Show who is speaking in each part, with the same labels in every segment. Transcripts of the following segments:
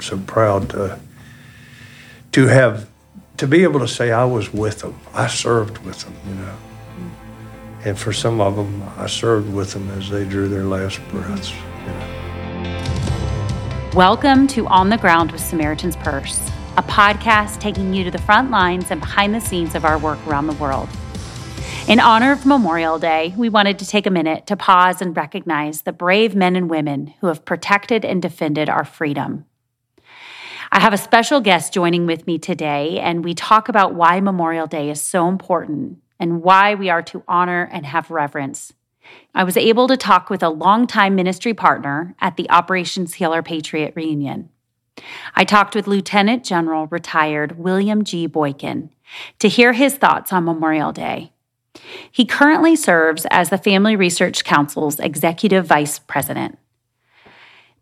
Speaker 1: So proud to to have to be able to say I was with them. I served with them, you know. And for some of them, I served with them as they drew their last breaths. You know.
Speaker 2: Welcome to On the Ground with Samaritan's Purse, a podcast taking you to the front lines and behind the scenes of our work around the world. In honor of Memorial Day, we wanted to take a minute to pause and recognize the brave men and women who have protected and defended our freedom. I have a special guest joining with me today, and we talk about why Memorial Day is so important and why we are to honor and have reverence. I was able to talk with a longtime ministry partner at the Operations Heal Our Patriot reunion. I talked with Lieutenant General retired William G. Boykin to hear his thoughts on Memorial Day. He currently serves as the Family Research Council's executive vice president.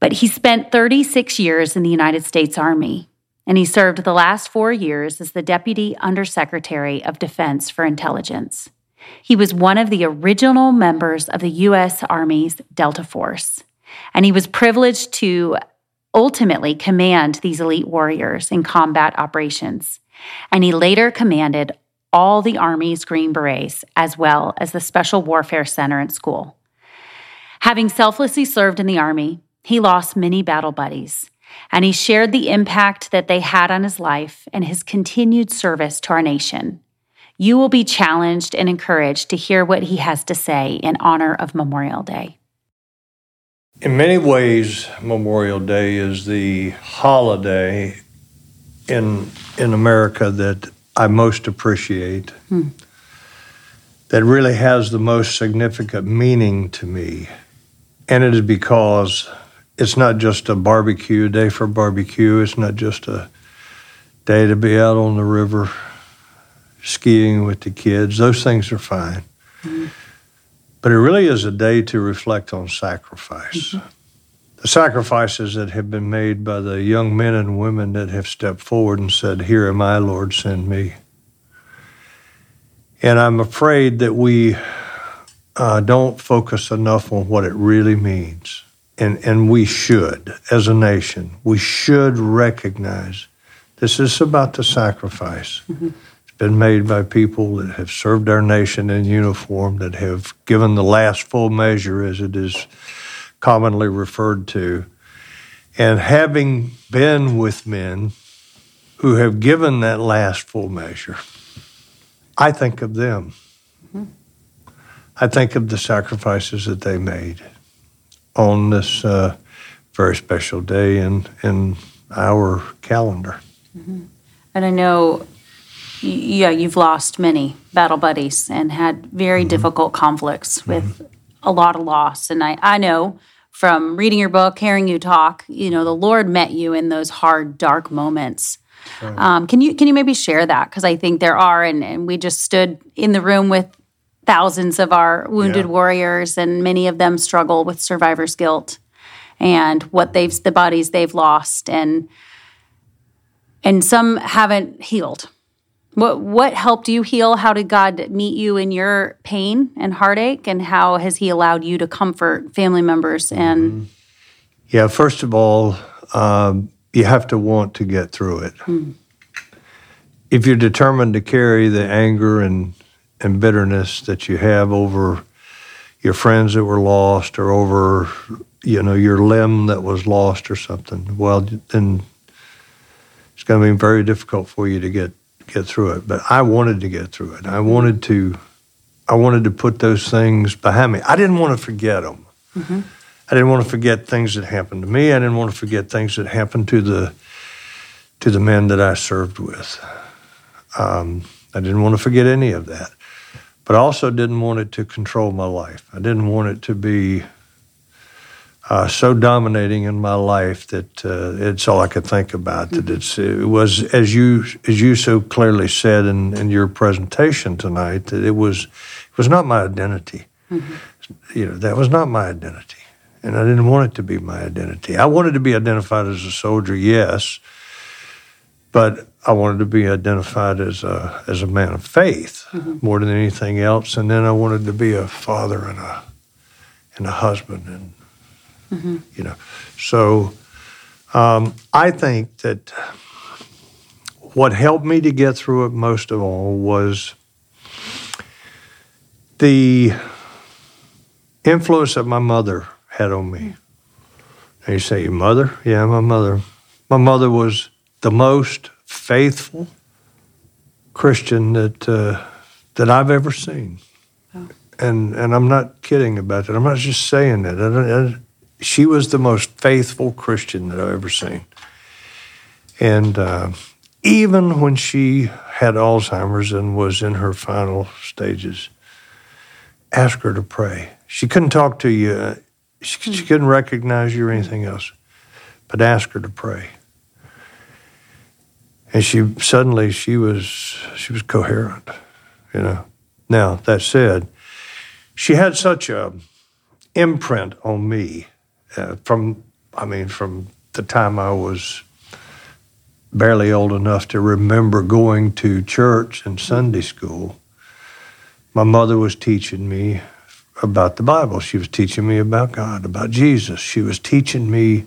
Speaker 2: But he spent 36 years in the United States Army, and he served the last four years as the Deputy Undersecretary of Defense for Intelligence. He was one of the original members of the U.S. Army's Delta Force, and he was privileged to ultimately command these elite warriors in combat operations. And he later commanded all the Army's Green Berets, as well as the Special Warfare Center and school. Having selflessly served in the Army, he lost many battle buddies, and he shared the impact that they had on his life and his continued service to our nation. You will be challenged and encouraged to hear what he has to say in honor of Memorial Day.
Speaker 1: In many ways, Memorial Day is the holiday in in America that I most appreciate. Hmm. That really has the most significant meaning to me. And it is because it's not just a barbecue day for barbecue. It's not just a day to be out on the river skiing with the kids. Those things are fine. Mm-hmm. But it really is a day to reflect on sacrifice. Mm-hmm. The sacrifices that have been made by the young men and women that have stepped forward and said, Here am I, Lord, send me. And I'm afraid that we uh, don't focus enough on what it really means and, and we should, as a nation, we should recognize this is about the sacrifice. Mm-hmm. It's been made by people that have served our nation in uniform, that have given the last full measure, as it is commonly referred to. And having been with men who have given that last full measure, I think of them. Mm-hmm. I think of the sacrifices that they made on this uh, very special day in in our calendar.
Speaker 2: Mm-hmm. And I know, yeah, you've lost many battle buddies and had very mm-hmm. difficult conflicts with mm-hmm. a lot of loss. And I, I know from reading your book, hearing you talk, you know, the Lord met you in those hard, dark moments. Right. Um, can you can you maybe share that? Because I think there are, and, and we just stood in the room with thousands of our wounded yeah. warriors, and many of them struggle with survivor's guilt and what they've the bodies they've lost, and and some haven't healed. What what helped you heal? How did God meet you in your pain and heartache, and how has He allowed you to comfort family members? And mm-hmm.
Speaker 1: yeah, first of all, um, you have to want to get through it. Mm. If you're determined to carry the anger and and bitterness that you have over your friends that were lost or over you know your limb that was lost or something. Well then it's going to be very difficult for you to get get through it. But i wanted to get through it. I wanted to i wanted to put those things behind me. I didn't want to forget them mm-hmm. i didn't want to forget things that happened to me. I didn't want to forget things that happened to the to the men that i served with. Um, i didn't want to forget any of that but I also didn't want it to control my life. I didn't want it to be uh, so dominating in my life that uh, it's all I could think about. That it's it was as you as you so clearly said in, in your presentation tonight that it was it was not my identity. Mm-hmm. You know that was not my identity, and I didn't want it to be my identity. I wanted to be identified as a soldier, yes, but I wanted to be identified as a as a man of faith mm-hmm. more than anything else, and then I wanted to be a father and a and a husband, and mm-hmm. you know, so Um, I think that what helped me to get through it most of all was the influence that my mother had on me. And you say, Your mother? Yeah, my mother. My mother was the most faithful Christian that uh, that I've ever seen. And and I'm not kidding about that. I'm not just saying that. I I- she was the most faithful Christian that I've ever seen. And uh, even when she had Alzheimer's and was in her final stages, ask her to pray. She couldn't talk to you. She, she couldn't recognize you or anything else, but ask her to pray. And she suddenly she was she was coherent, you know. Now that said, she had such a imprint on me uh, from I mean from the time I was barely old enough to remember going to church and Sunday school. My mother was teaching me about the Bible. She was teaching me about God, about Jesus. She was teaching me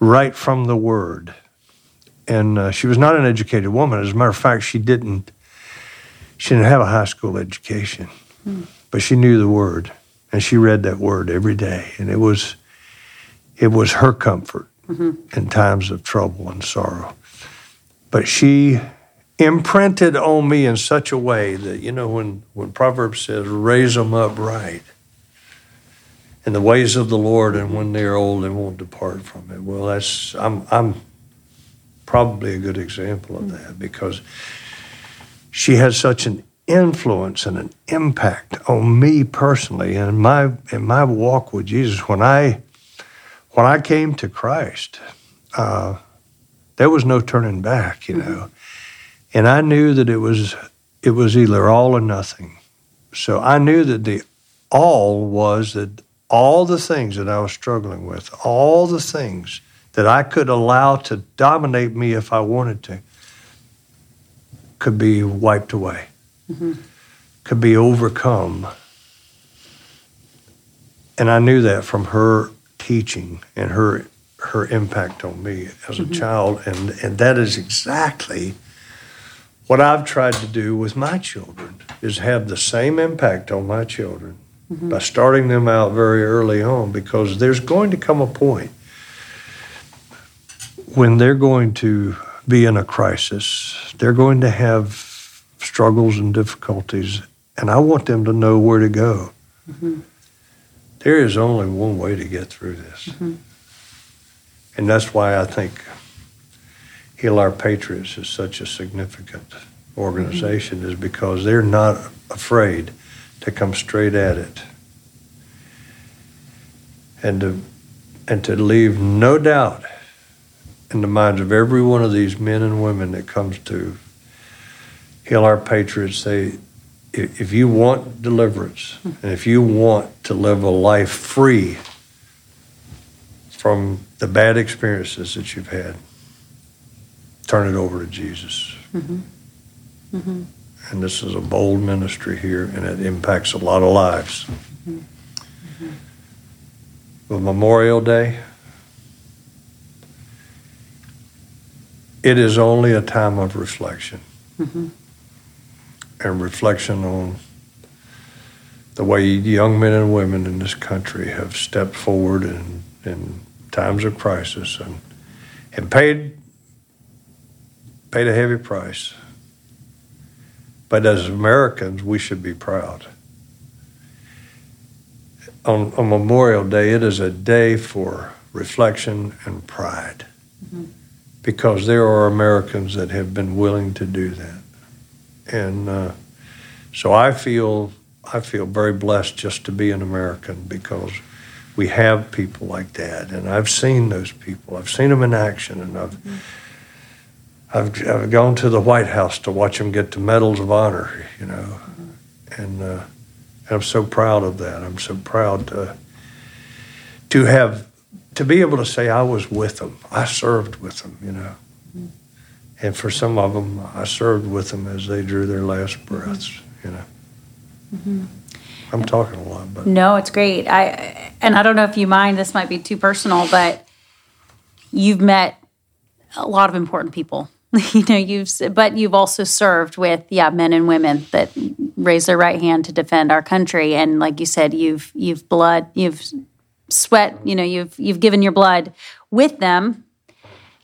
Speaker 1: right from the Word. And uh, she was not an educated woman. As a matter of fact, she didn't. She didn't have a high school education, but she knew the Word, and she read that Word every day. And it was, it was her comfort in times of trouble and sorrow. But she imprinted on me in such a way that you know when when Proverbs says, "Raise them up right." In the ways of the Lord, and when they're old, they won't depart from it. Well, that's I'm I'm probably a good example of that because she had such an influence and an impact on me personally and my in my walk with Jesus. When I when I came to Christ, uh, there was no turning back, you know, and I knew that it was it was either all or nothing. So I knew that the all was that all the things that I was struggling with, all the things that I could allow to dominate me if I wanted to, could be wiped away, mm-hmm. could be overcome. And I knew that from her teaching and her her impact on me as a mm-hmm. child, and and that is exactly what I've tried to do with my children is have the same impact on my children mm-hmm. by starting them out very early on because there's going to come a point when they're going to be in a crisis, they're going to have struggles and difficulties, and I want them to know where to go. Mm-hmm. There is only one way to get through this. Mm-hmm. And that's why I think Heal Our Patriots is such a significant organization, mm-hmm. is because they're not afraid to come straight at it and to, and to leave no doubt in the minds of every one of these men and women that comes to Heal Our Patriots. They, if you want deliverance and if you want to live a life free from the bad experiences that you've had, turn it over to Jesus. Mm-hmm. Mm-hmm. And this is a bold ministry here, and it impacts a lot of lives. Mm-hmm. With Memorial Day, it is only a time of reflection. And reflection on the way young men and women in this country have stepped forward in, in times of crisis and, and paid, paid a heavy price. But as Americans, we should be proud. On, on Memorial Day, it is a day for reflection and pride mm-hmm. Because there are Americans that have been willing to do that. And uh, so I feel I feel very blessed just to be an American because we have people like that, and I've seen those people. I've seen them in action, and I've I've, I've gone to the White House to watch them get the medals of honor, you know, and, uh, and I'm so proud of that. I'm so proud to to have to be able to say I was with them. I served with them, you know. And for some of them, I served with them as they drew their last mm-hmm. breaths, you know. Mm-hmm. I'm talking a lot, but
Speaker 2: No, it's great. I and I don't know if you mind. This might be too personal, but you've met a lot of important people. you know, you've but you've also served with yeah men and women that raise their right hand to defend our country, and like you said, you've you've blood, you've sweat, you know, you've you've given your blood with them.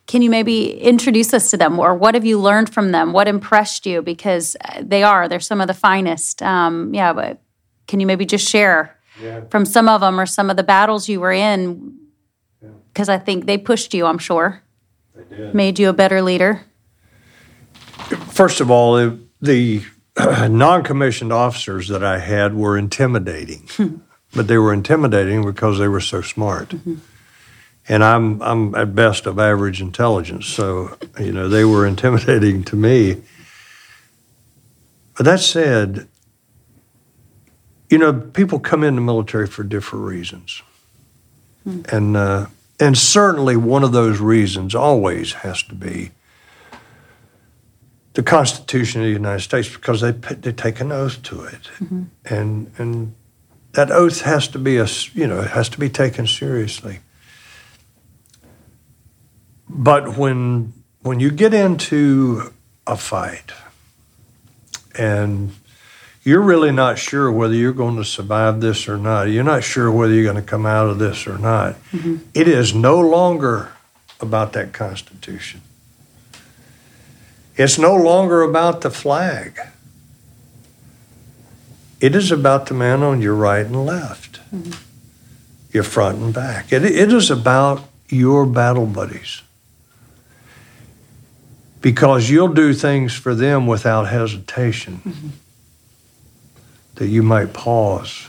Speaker 2: Can you maybe introduce us to them, or what have you learned from them? What impressed you? Because they are they're some of the finest. Um, yeah, but can you maybe just share yeah. from some of them or some of the battles you were in? Because yeah. I think they pushed you. I'm sure. They did. Made you a better leader.
Speaker 1: First of all, the, the non commissioned officers that I had were intimidating, hmm. But they were intimidating because they were so smart. Mm-hmm. And I'm, I'm at best of average intelligence, so you know they were intimidating to me. But that said, you know people come in the military for different reasons, hmm. and uh, and certainly one of those reasons always has to be the Constitution of the United States because they they take an oath to it, mm-hmm. and and that oath has to be a you know it has to be taken seriously. But when when you get into a fight, and you're really not sure whether you're going to survive this or not. You're not sure whether you're going to come out of this or not. Mm-hmm. It is no longer about that Constitution. It's no longer about the flag. It is about the man on your right and left, mm-hmm. your front and back. It, it is about your battle buddies. Because you'll do things for them without hesitation. Mm-hmm. That you might pause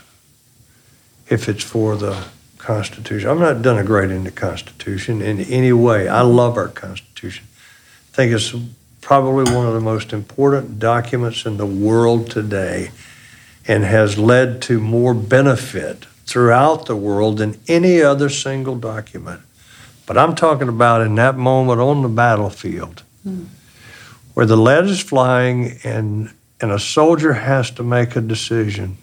Speaker 1: if it's for the Constitution. I'm not denigrating the Constitution in any way. I love our Constitution. I think it's probably one of the most important documents in the world today and has led to more benefit throughout the world than any other single document. But I'm talking about in that moment on the battlefield mm. where the lead is flying and, and a soldier has to make a decision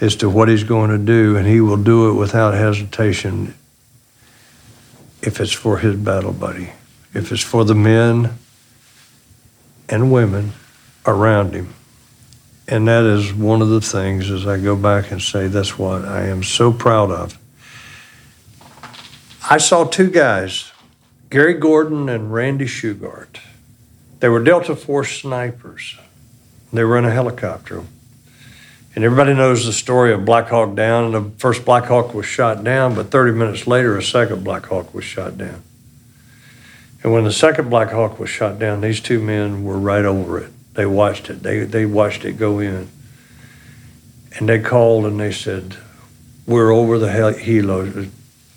Speaker 1: as to what he's going to do, and he will do it without hesitation if it's for his battle buddy if it's for the men and women around him. And that is one of the things as I go back and say that's what I am so proud of. I saw two guys, Gary Gordon and Randy Shughart. They were Delta Force snipers. They were in a helicopter. And everybody knows the story of Black Hawk Down. The first Black Hawk was shot down, but 30 minutes later, a second Black Hawk was shot down. And when the second Black Hawk was shot down, these two men were right over it. They watched it. They, they watched it go in. And they called and they said, We're over the helo,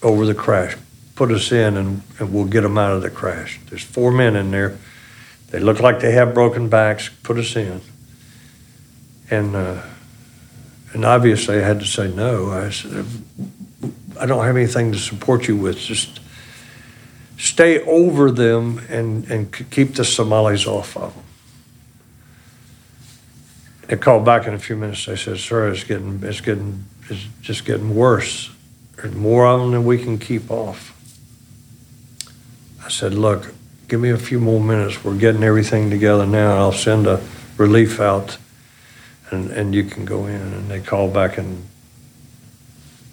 Speaker 1: over the crash. Put us in and, and we'll get them out of the crash. There's four men in there. They look like they have broken backs. Put us in. And, uh, and obviously I had to say no. I said, I don't have anything to support you with. Just stay over them and, and keep the Somalis off of them. They called back in a few minutes. They said, "Sir, it's getting, it's getting, it's just getting worse. There's more of them than we can keep off." I said, "Look, give me a few more minutes. We're getting everything together now. I'll send a relief out, and and you can go in." And they called back in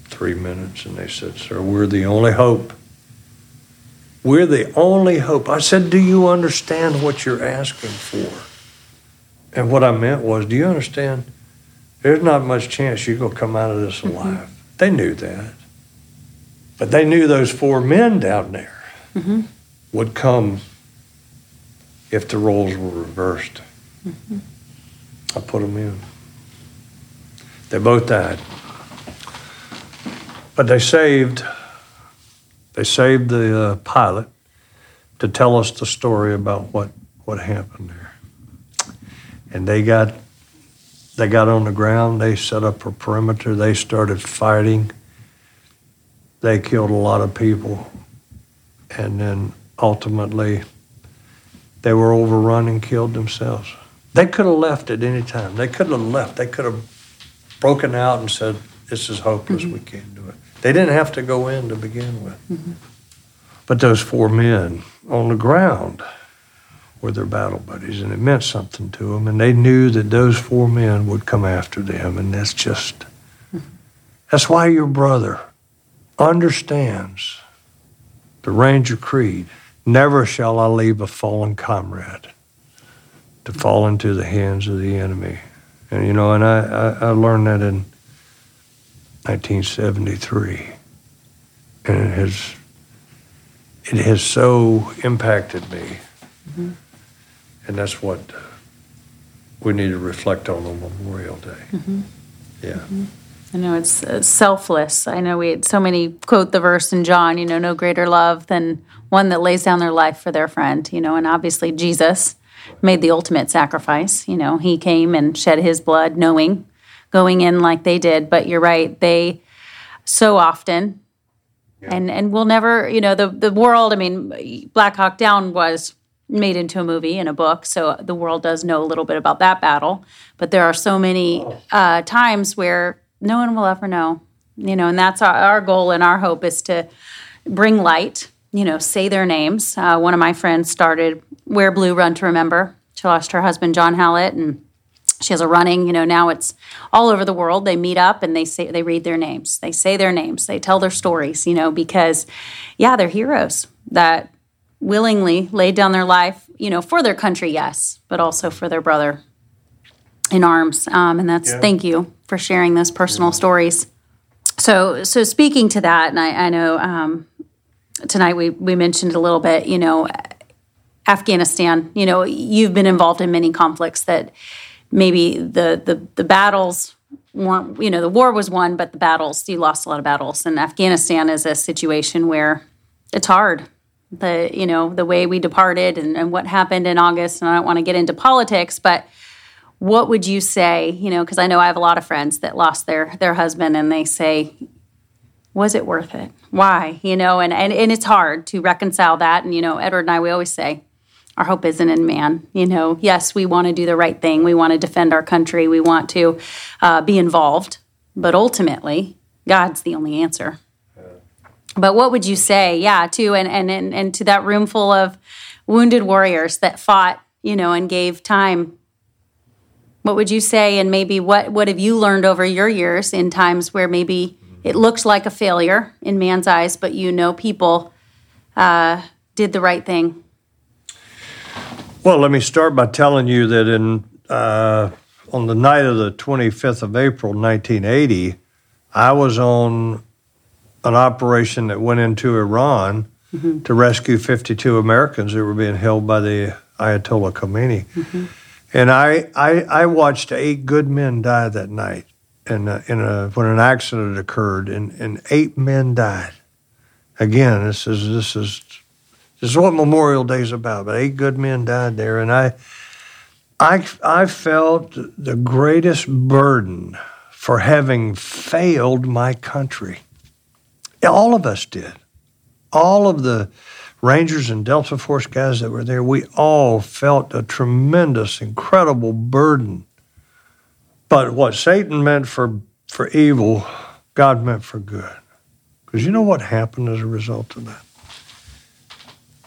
Speaker 1: three minutes, and they said, "Sir, we're the only hope." We're the only hope. I said, Do you understand what you're asking for? And what I meant was, Do you understand? There's not much chance you're going to come out of this mm-hmm. alive. They knew that. But they knew those four men down there mm-hmm. would come if the roles were reversed. Mm-hmm. I put them in. They both died. But they saved they saved the uh, pilot to tell us the story about what, what happened there. And they got they got on the ground, they set up a perimeter, they started fighting. They killed a lot of people. And then ultimately they were overrun and killed themselves. They could have left at any time. They could have left. They could have broken out and said, This is hopeless, mm-hmm. we can't do it. They didn't have to go in to begin with. Mm-hmm. But those four men on the ground were their battle buddies, and it meant something to them. And they knew that those four men would come after them, and that's just that's why your brother understands the Ranger Creed. Never shall I leave a fallen comrade to fall into the hands of the enemy. And you know, and I, I, I learned that in 1973, and it has it has so impacted me,
Speaker 3: Mm-hmm.
Speaker 1: And that's what we need to reflect on on Memorial Day.
Speaker 3: Mm-hmm.
Speaker 1: Yeah.
Speaker 2: I know it's uh, selfless. I know we had so many quote the verse in John, you know, no greater love than one that lays down their life for their friend, you know, and obviously Jesus made the ultimate sacrifice. You know, he came and shed his blood knowing going in like they did, but you're right, they so often and and we'll never, you know, the the world, I mean, Black Hawk Down was made into a movie and a book, so the world does know a little bit about that battle, but there are so many uh, times where no one will ever know, you know, and that's our, our goal and our hope is to bring light, you know, say their names. Uh, one of my friends started Wear Blue, Run to Remember. She lost her husband, John Hallett, and she has a running, you know, now it's all over the world. They meet up and they say, they read their names. They say their names. They tell their stories, you know, because, yeah, they're heroes that willingly laid down their life, you know, for their country, yes, but also for their brother in arms. Um, and that's
Speaker 1: Yeah.
Speaker 2: thank you for sharing those personal stories. So, so speaking to that, and I, I know um, tonight we we mentioned a little bit, you know, Afghanistan. You know, you've been involved in many conflicts that maybe the the the battles weren't. You know, the war was won, but the battles you lost a lot of battles. And Afghanistan is a situation where it's hard. The you know the way we departed and, and what happened in August. And I don't want to get into politics, but what would you say? You know, because I know I have a lot of friends that lost their their husband, and they say, "Was it worth it? Why?" You know, and and and it's hard to reconcile that. And you know, Edward and I, we always say, our hope isn't in man. You know, yes, we want to do the right thing. We want to defend our country. We want to uh, be involved, but ultimately, God's the only answer. But what would you say, yeah, to and and and, and to that room full of wounded warriors that fought, you know, and gave time what would you say? And maybe what what have you learned over your years in times where maybe it looks like a failure in man's eyes but you know people uh, did the right thing?
Speaker 1: Well, let me start by telling you that in uh, on the night of the 25th of April, 1980, I was on an operation that went into Iran mm-hmm. to rescue 52 Americans that were being held by the Ayatollah Khomeini. Mm-hmm. And I, I, I watched eight good men die that night in a, in a, when an accident occurred, and, and eight men died. Again, this is this is this is what Memorial Day is about. But eight good men died there, and I, I, I felt the greatest burden for having failed my country. All of us did. All of the Rangers and Delta Force guys that were there, we all felt a tremendous, incredible burden. But what Satan meant for, for evil, God meant for good. Because you know what happened as a result of that?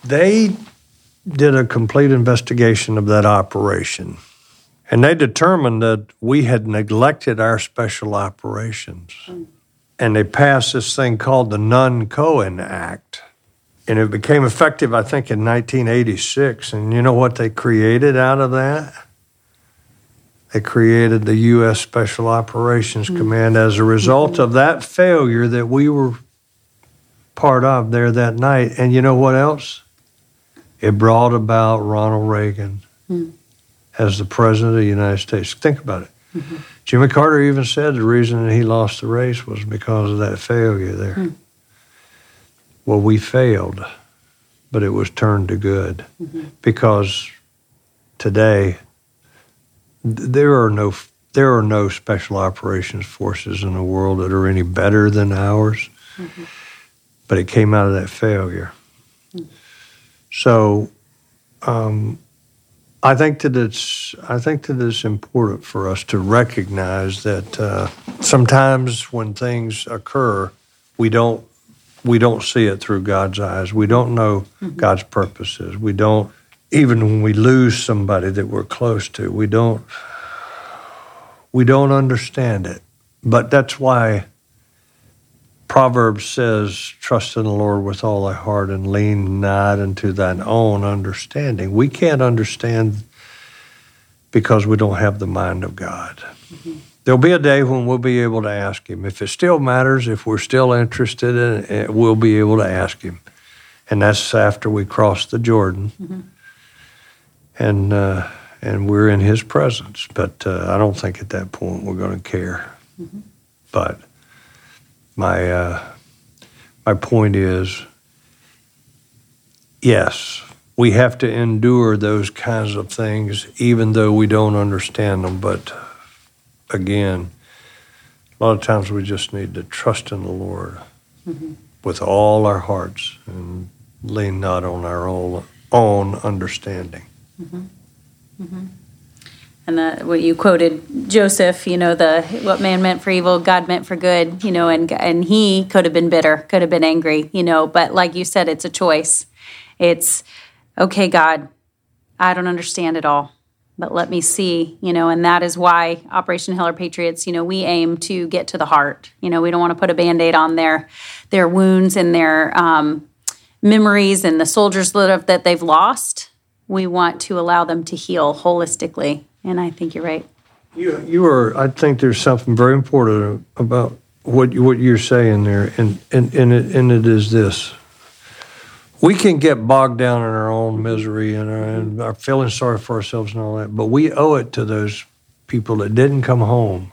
Speaker 1: They did a complete investigation of that operation. And they determined that we had neglected our special operations. Mm. And they passed this thing called the Nunn Cohen Act. And it became effective, I think, in 1986. And you know what they created out of that? They created the U.S. Special Operations hmm. Command as a result of that failure that we were part of there that night. And you know what else? It brought about Ronald Reagan hmm. as the President of the United States. Think about it. Mm-hmm. Jimmy Carter even said the reason that he lost the race was because of that failure there. Hmm. Well, we failed, but it was turned to good mm-hmm. because today th- there are no there are no special operations forces in the world that are any better than ours. Mm-hmm. But it came out of that failure. Hmm. So um, I think that it's I think that it's important for us to recognize that uh, sometimes when things occur, we don't we don't see it through God's eyes. We don't know mm-hmm. God's purposes. We don't, even when we lose somebody that we're close to, we don't, we don't understand it. But that's why Proverbs says, Trust in the Lord with all thy heart and lean not into thine own understanding. We can't understand because we don't have the mind of God. Mm-hmm. There'll be a day when we'll be able to ask Him. If it still matters, if we're still interested in it, we'll be able to ask Him. And that's after we cross the Jordan. Mm-hmm. And, uh, and we're in His presence. But uh, I don't think at that point we're going to care. Mm-hmm. But my, uh, my point is yes, we have to endure those kinds of things even though we don't understand them. But again, a lot of times we just need to trust in the Lord mm-hmm. with all our hearts and lean not on our own, own understanding.
Speaker 2: Mm-hmm. Mm-hmm. And the, what you quoted Joseph, you know, the what man meant for evil, God meant for good, you know, and and he could have been bitter, could have been angry, you know, but like you said, it's a choice. It's okay, God, I don't understand it all, but let me see, you know, and that is why Operation Heal Our Patriots, you know, we aim to get to the heart. You know, we don't want to put a band aid on their, their wounds and their um, memories and the soldiers that they've lost. We want to allow them to heal holistically. And I think you're right.
Speaker 1: You, you are, I think there's something very important about what, you, what you're saying there, and, and, and, it, and it is this we can get bogged down in our own misery and our, and our feeling sorry for ourselves and all that, but we owe it to those people that didn't come home.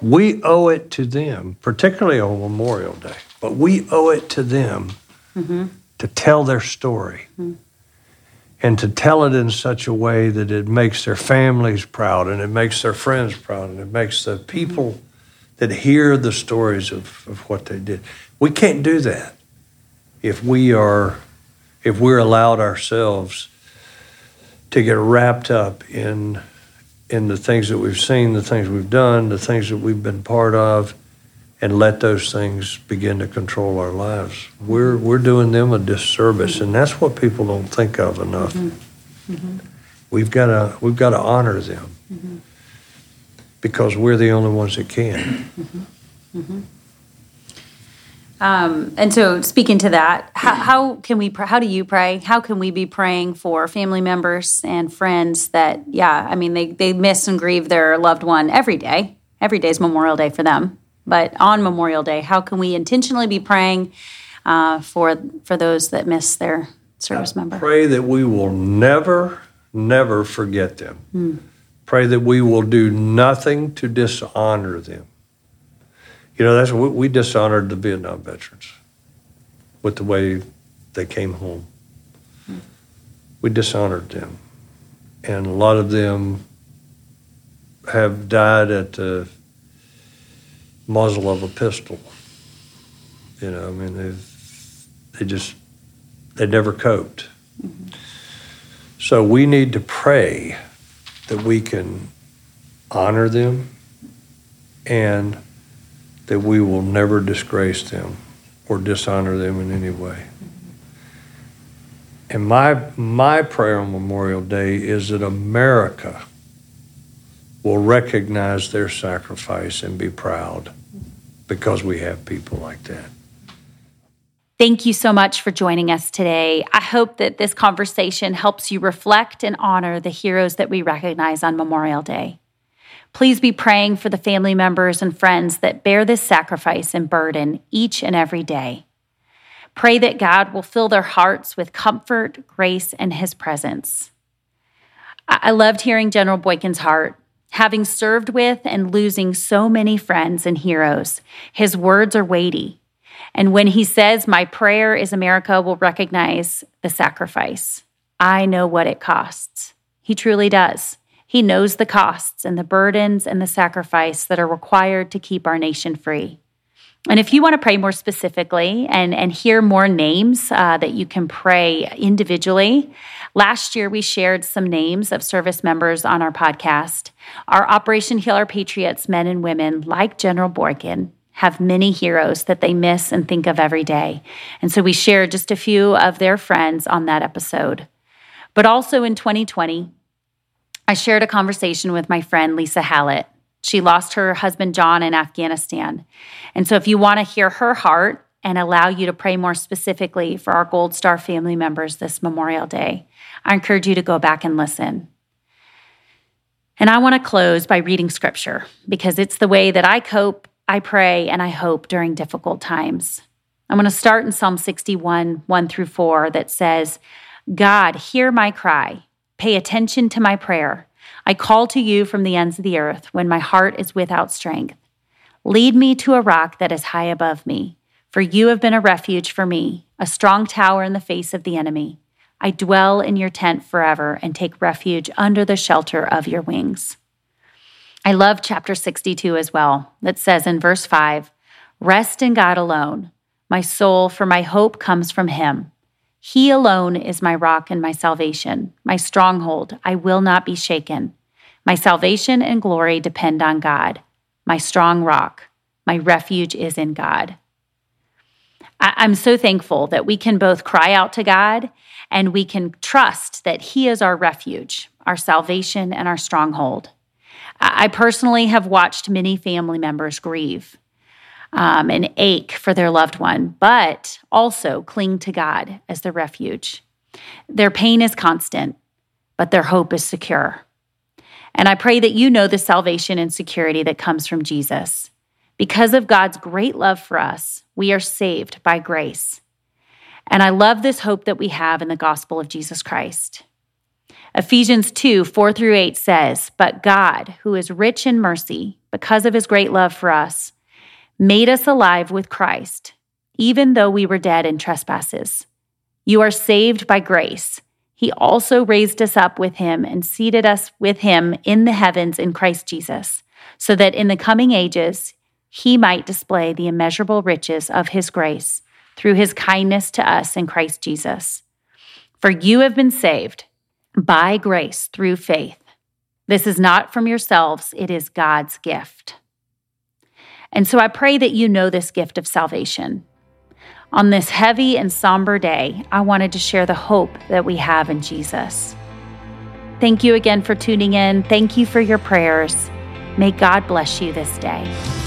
Speaker 1: We owe it to them, particularly on Memorial Day, but we owe it to them mm-hmm. to tell their story mm-hmm. And to tell it in such a way that it makes their families proud and it makes their friends proud and it makes the people that hear the stories of, of what they did. We can't do that if we are if we're allowed ourselves to get wrapped up in in the things that we've seen, the things we've done, the things that we've been part of, and let those things begin to control our lives. We're we're doing them a disservice, and that's what people don't think of enough. Mm-hmm. Mm-hmm. We've got to we've got to honor them mm-hmm. because we're the only ones that can. Mm-hmm.
Speaker 2: Um, and so, speaking to that, how, how, can we? How do you pray? How can we be praying for family members and friends that, yeah, I mean, they they miss and grieve their loved one every day. Every day is Memorial Day for them, but on Memorial Day, how can we intentionally be praying uh, for for those that miss their service member?
Speaker 1: Pray that we will never, never forget them. Hmm. Pray that we will do nothing to dishonor them. You know, that's we, we dishonored the Vietnam veterans with the way they came home. Hmm. We dishonored them, and a lot of them have died at the muzzle of a pistol. You know, I mean, they they just they never coped. Mm-hmm. So we need to pray that we can honor them and that we will never disgrace them or dishonor them in any way. And my, my prayer on Memorial Day is that America will recognize their sacrifice and be proud because we have people like that.
Speaker 2: Thank you so much for joining us today. I hope that this conversation helps you reflect and honor the heroes that we recognize on Memorial Day. Please be praying for the family members and friends that bear this sacrifice and burden each and every day. Pray that God will fill their hearts with comfort, grace, and His presence. I loved hearing General Boykin's heart. Having served with and losing so many friends and heroes, his words are weighty. And when he says, My prayer is America will recognize the sacrifice, I know what it costs. He truly does. He knows the costs and the burdens and the sacrifice that are required to keep our nation free. And if you want to pray more specifically and, and hear more names uh, that you can pray individually, last year we shared some names of service members on our podcast. Our Operation Heal Our Patriots men and women, like General Boykin, have many heroes that they miss and think of every day. And so we shared just a few of their friends on that episode. But also in 2020, I shared a conversation with my friend Lisa Hallett. She lost her husband John in Afghanistan. And so if you want to hear her heart and allow you to pray more specifically for our Gold Star family members this Memorial Day, I encourage you to go back and listen. And I want to close by reading scripture because it's the way that I cope, I pray, and I hope during difficult times. I'm going to start in Psalm 61, 1 through 4, that says, God, hear my cry, pay attention to my prayer. I call to you from the ends of the earth when my heart is without strength. Lead me to a rock that is high above me, for you have been a refuge for me, a strong tower in the face of the enemy. I dwell in your tent forever and take refuge under the shelter of your wings. I love chapter 62 as well, that says in verse 5 Rest in God alone, my soul, for my hope comes from him. He alone is my rock and my salvation, my stronghold. I will not be shaken. My salvation and glory depend on God, my strong rock. My refuge is in God. I- am so thankful that we can both cry out to God and we can trust that He is our refuge, our salvation, and our stronghold. I personally have watched many family members grieve um, and ache for their loved one, but also cling to God as their refuge. Their pain is constant, but their hope is secure. And I pray that you know the salvation and security that comes from Jesus. Because of God's great love for us, we are saved by grace. And I love this hope that we have in the gospel of Jesus Christ. Ephesians 2 4 through 8 says, But God, who is rich in mercy, because of his great love for us, made us alive with Christ, even though we were dead in trespasses. You are saved by grace. He also raised us up with him and seated us with him in the heavens in Christ Jesus, so that in the coming ages he might display the immeasurable riches of his grace through his kindness to us in Christ Jesus. For you have been saved by grace through faith. This is not from yourselves, it is God's gift. And so I pray that you know this gift of salvation. On this heavy and somber day, I wanted to share the hope that we have in Jesus. Thank you again for tuning in. Thank you for your prayers. May God bless you this day.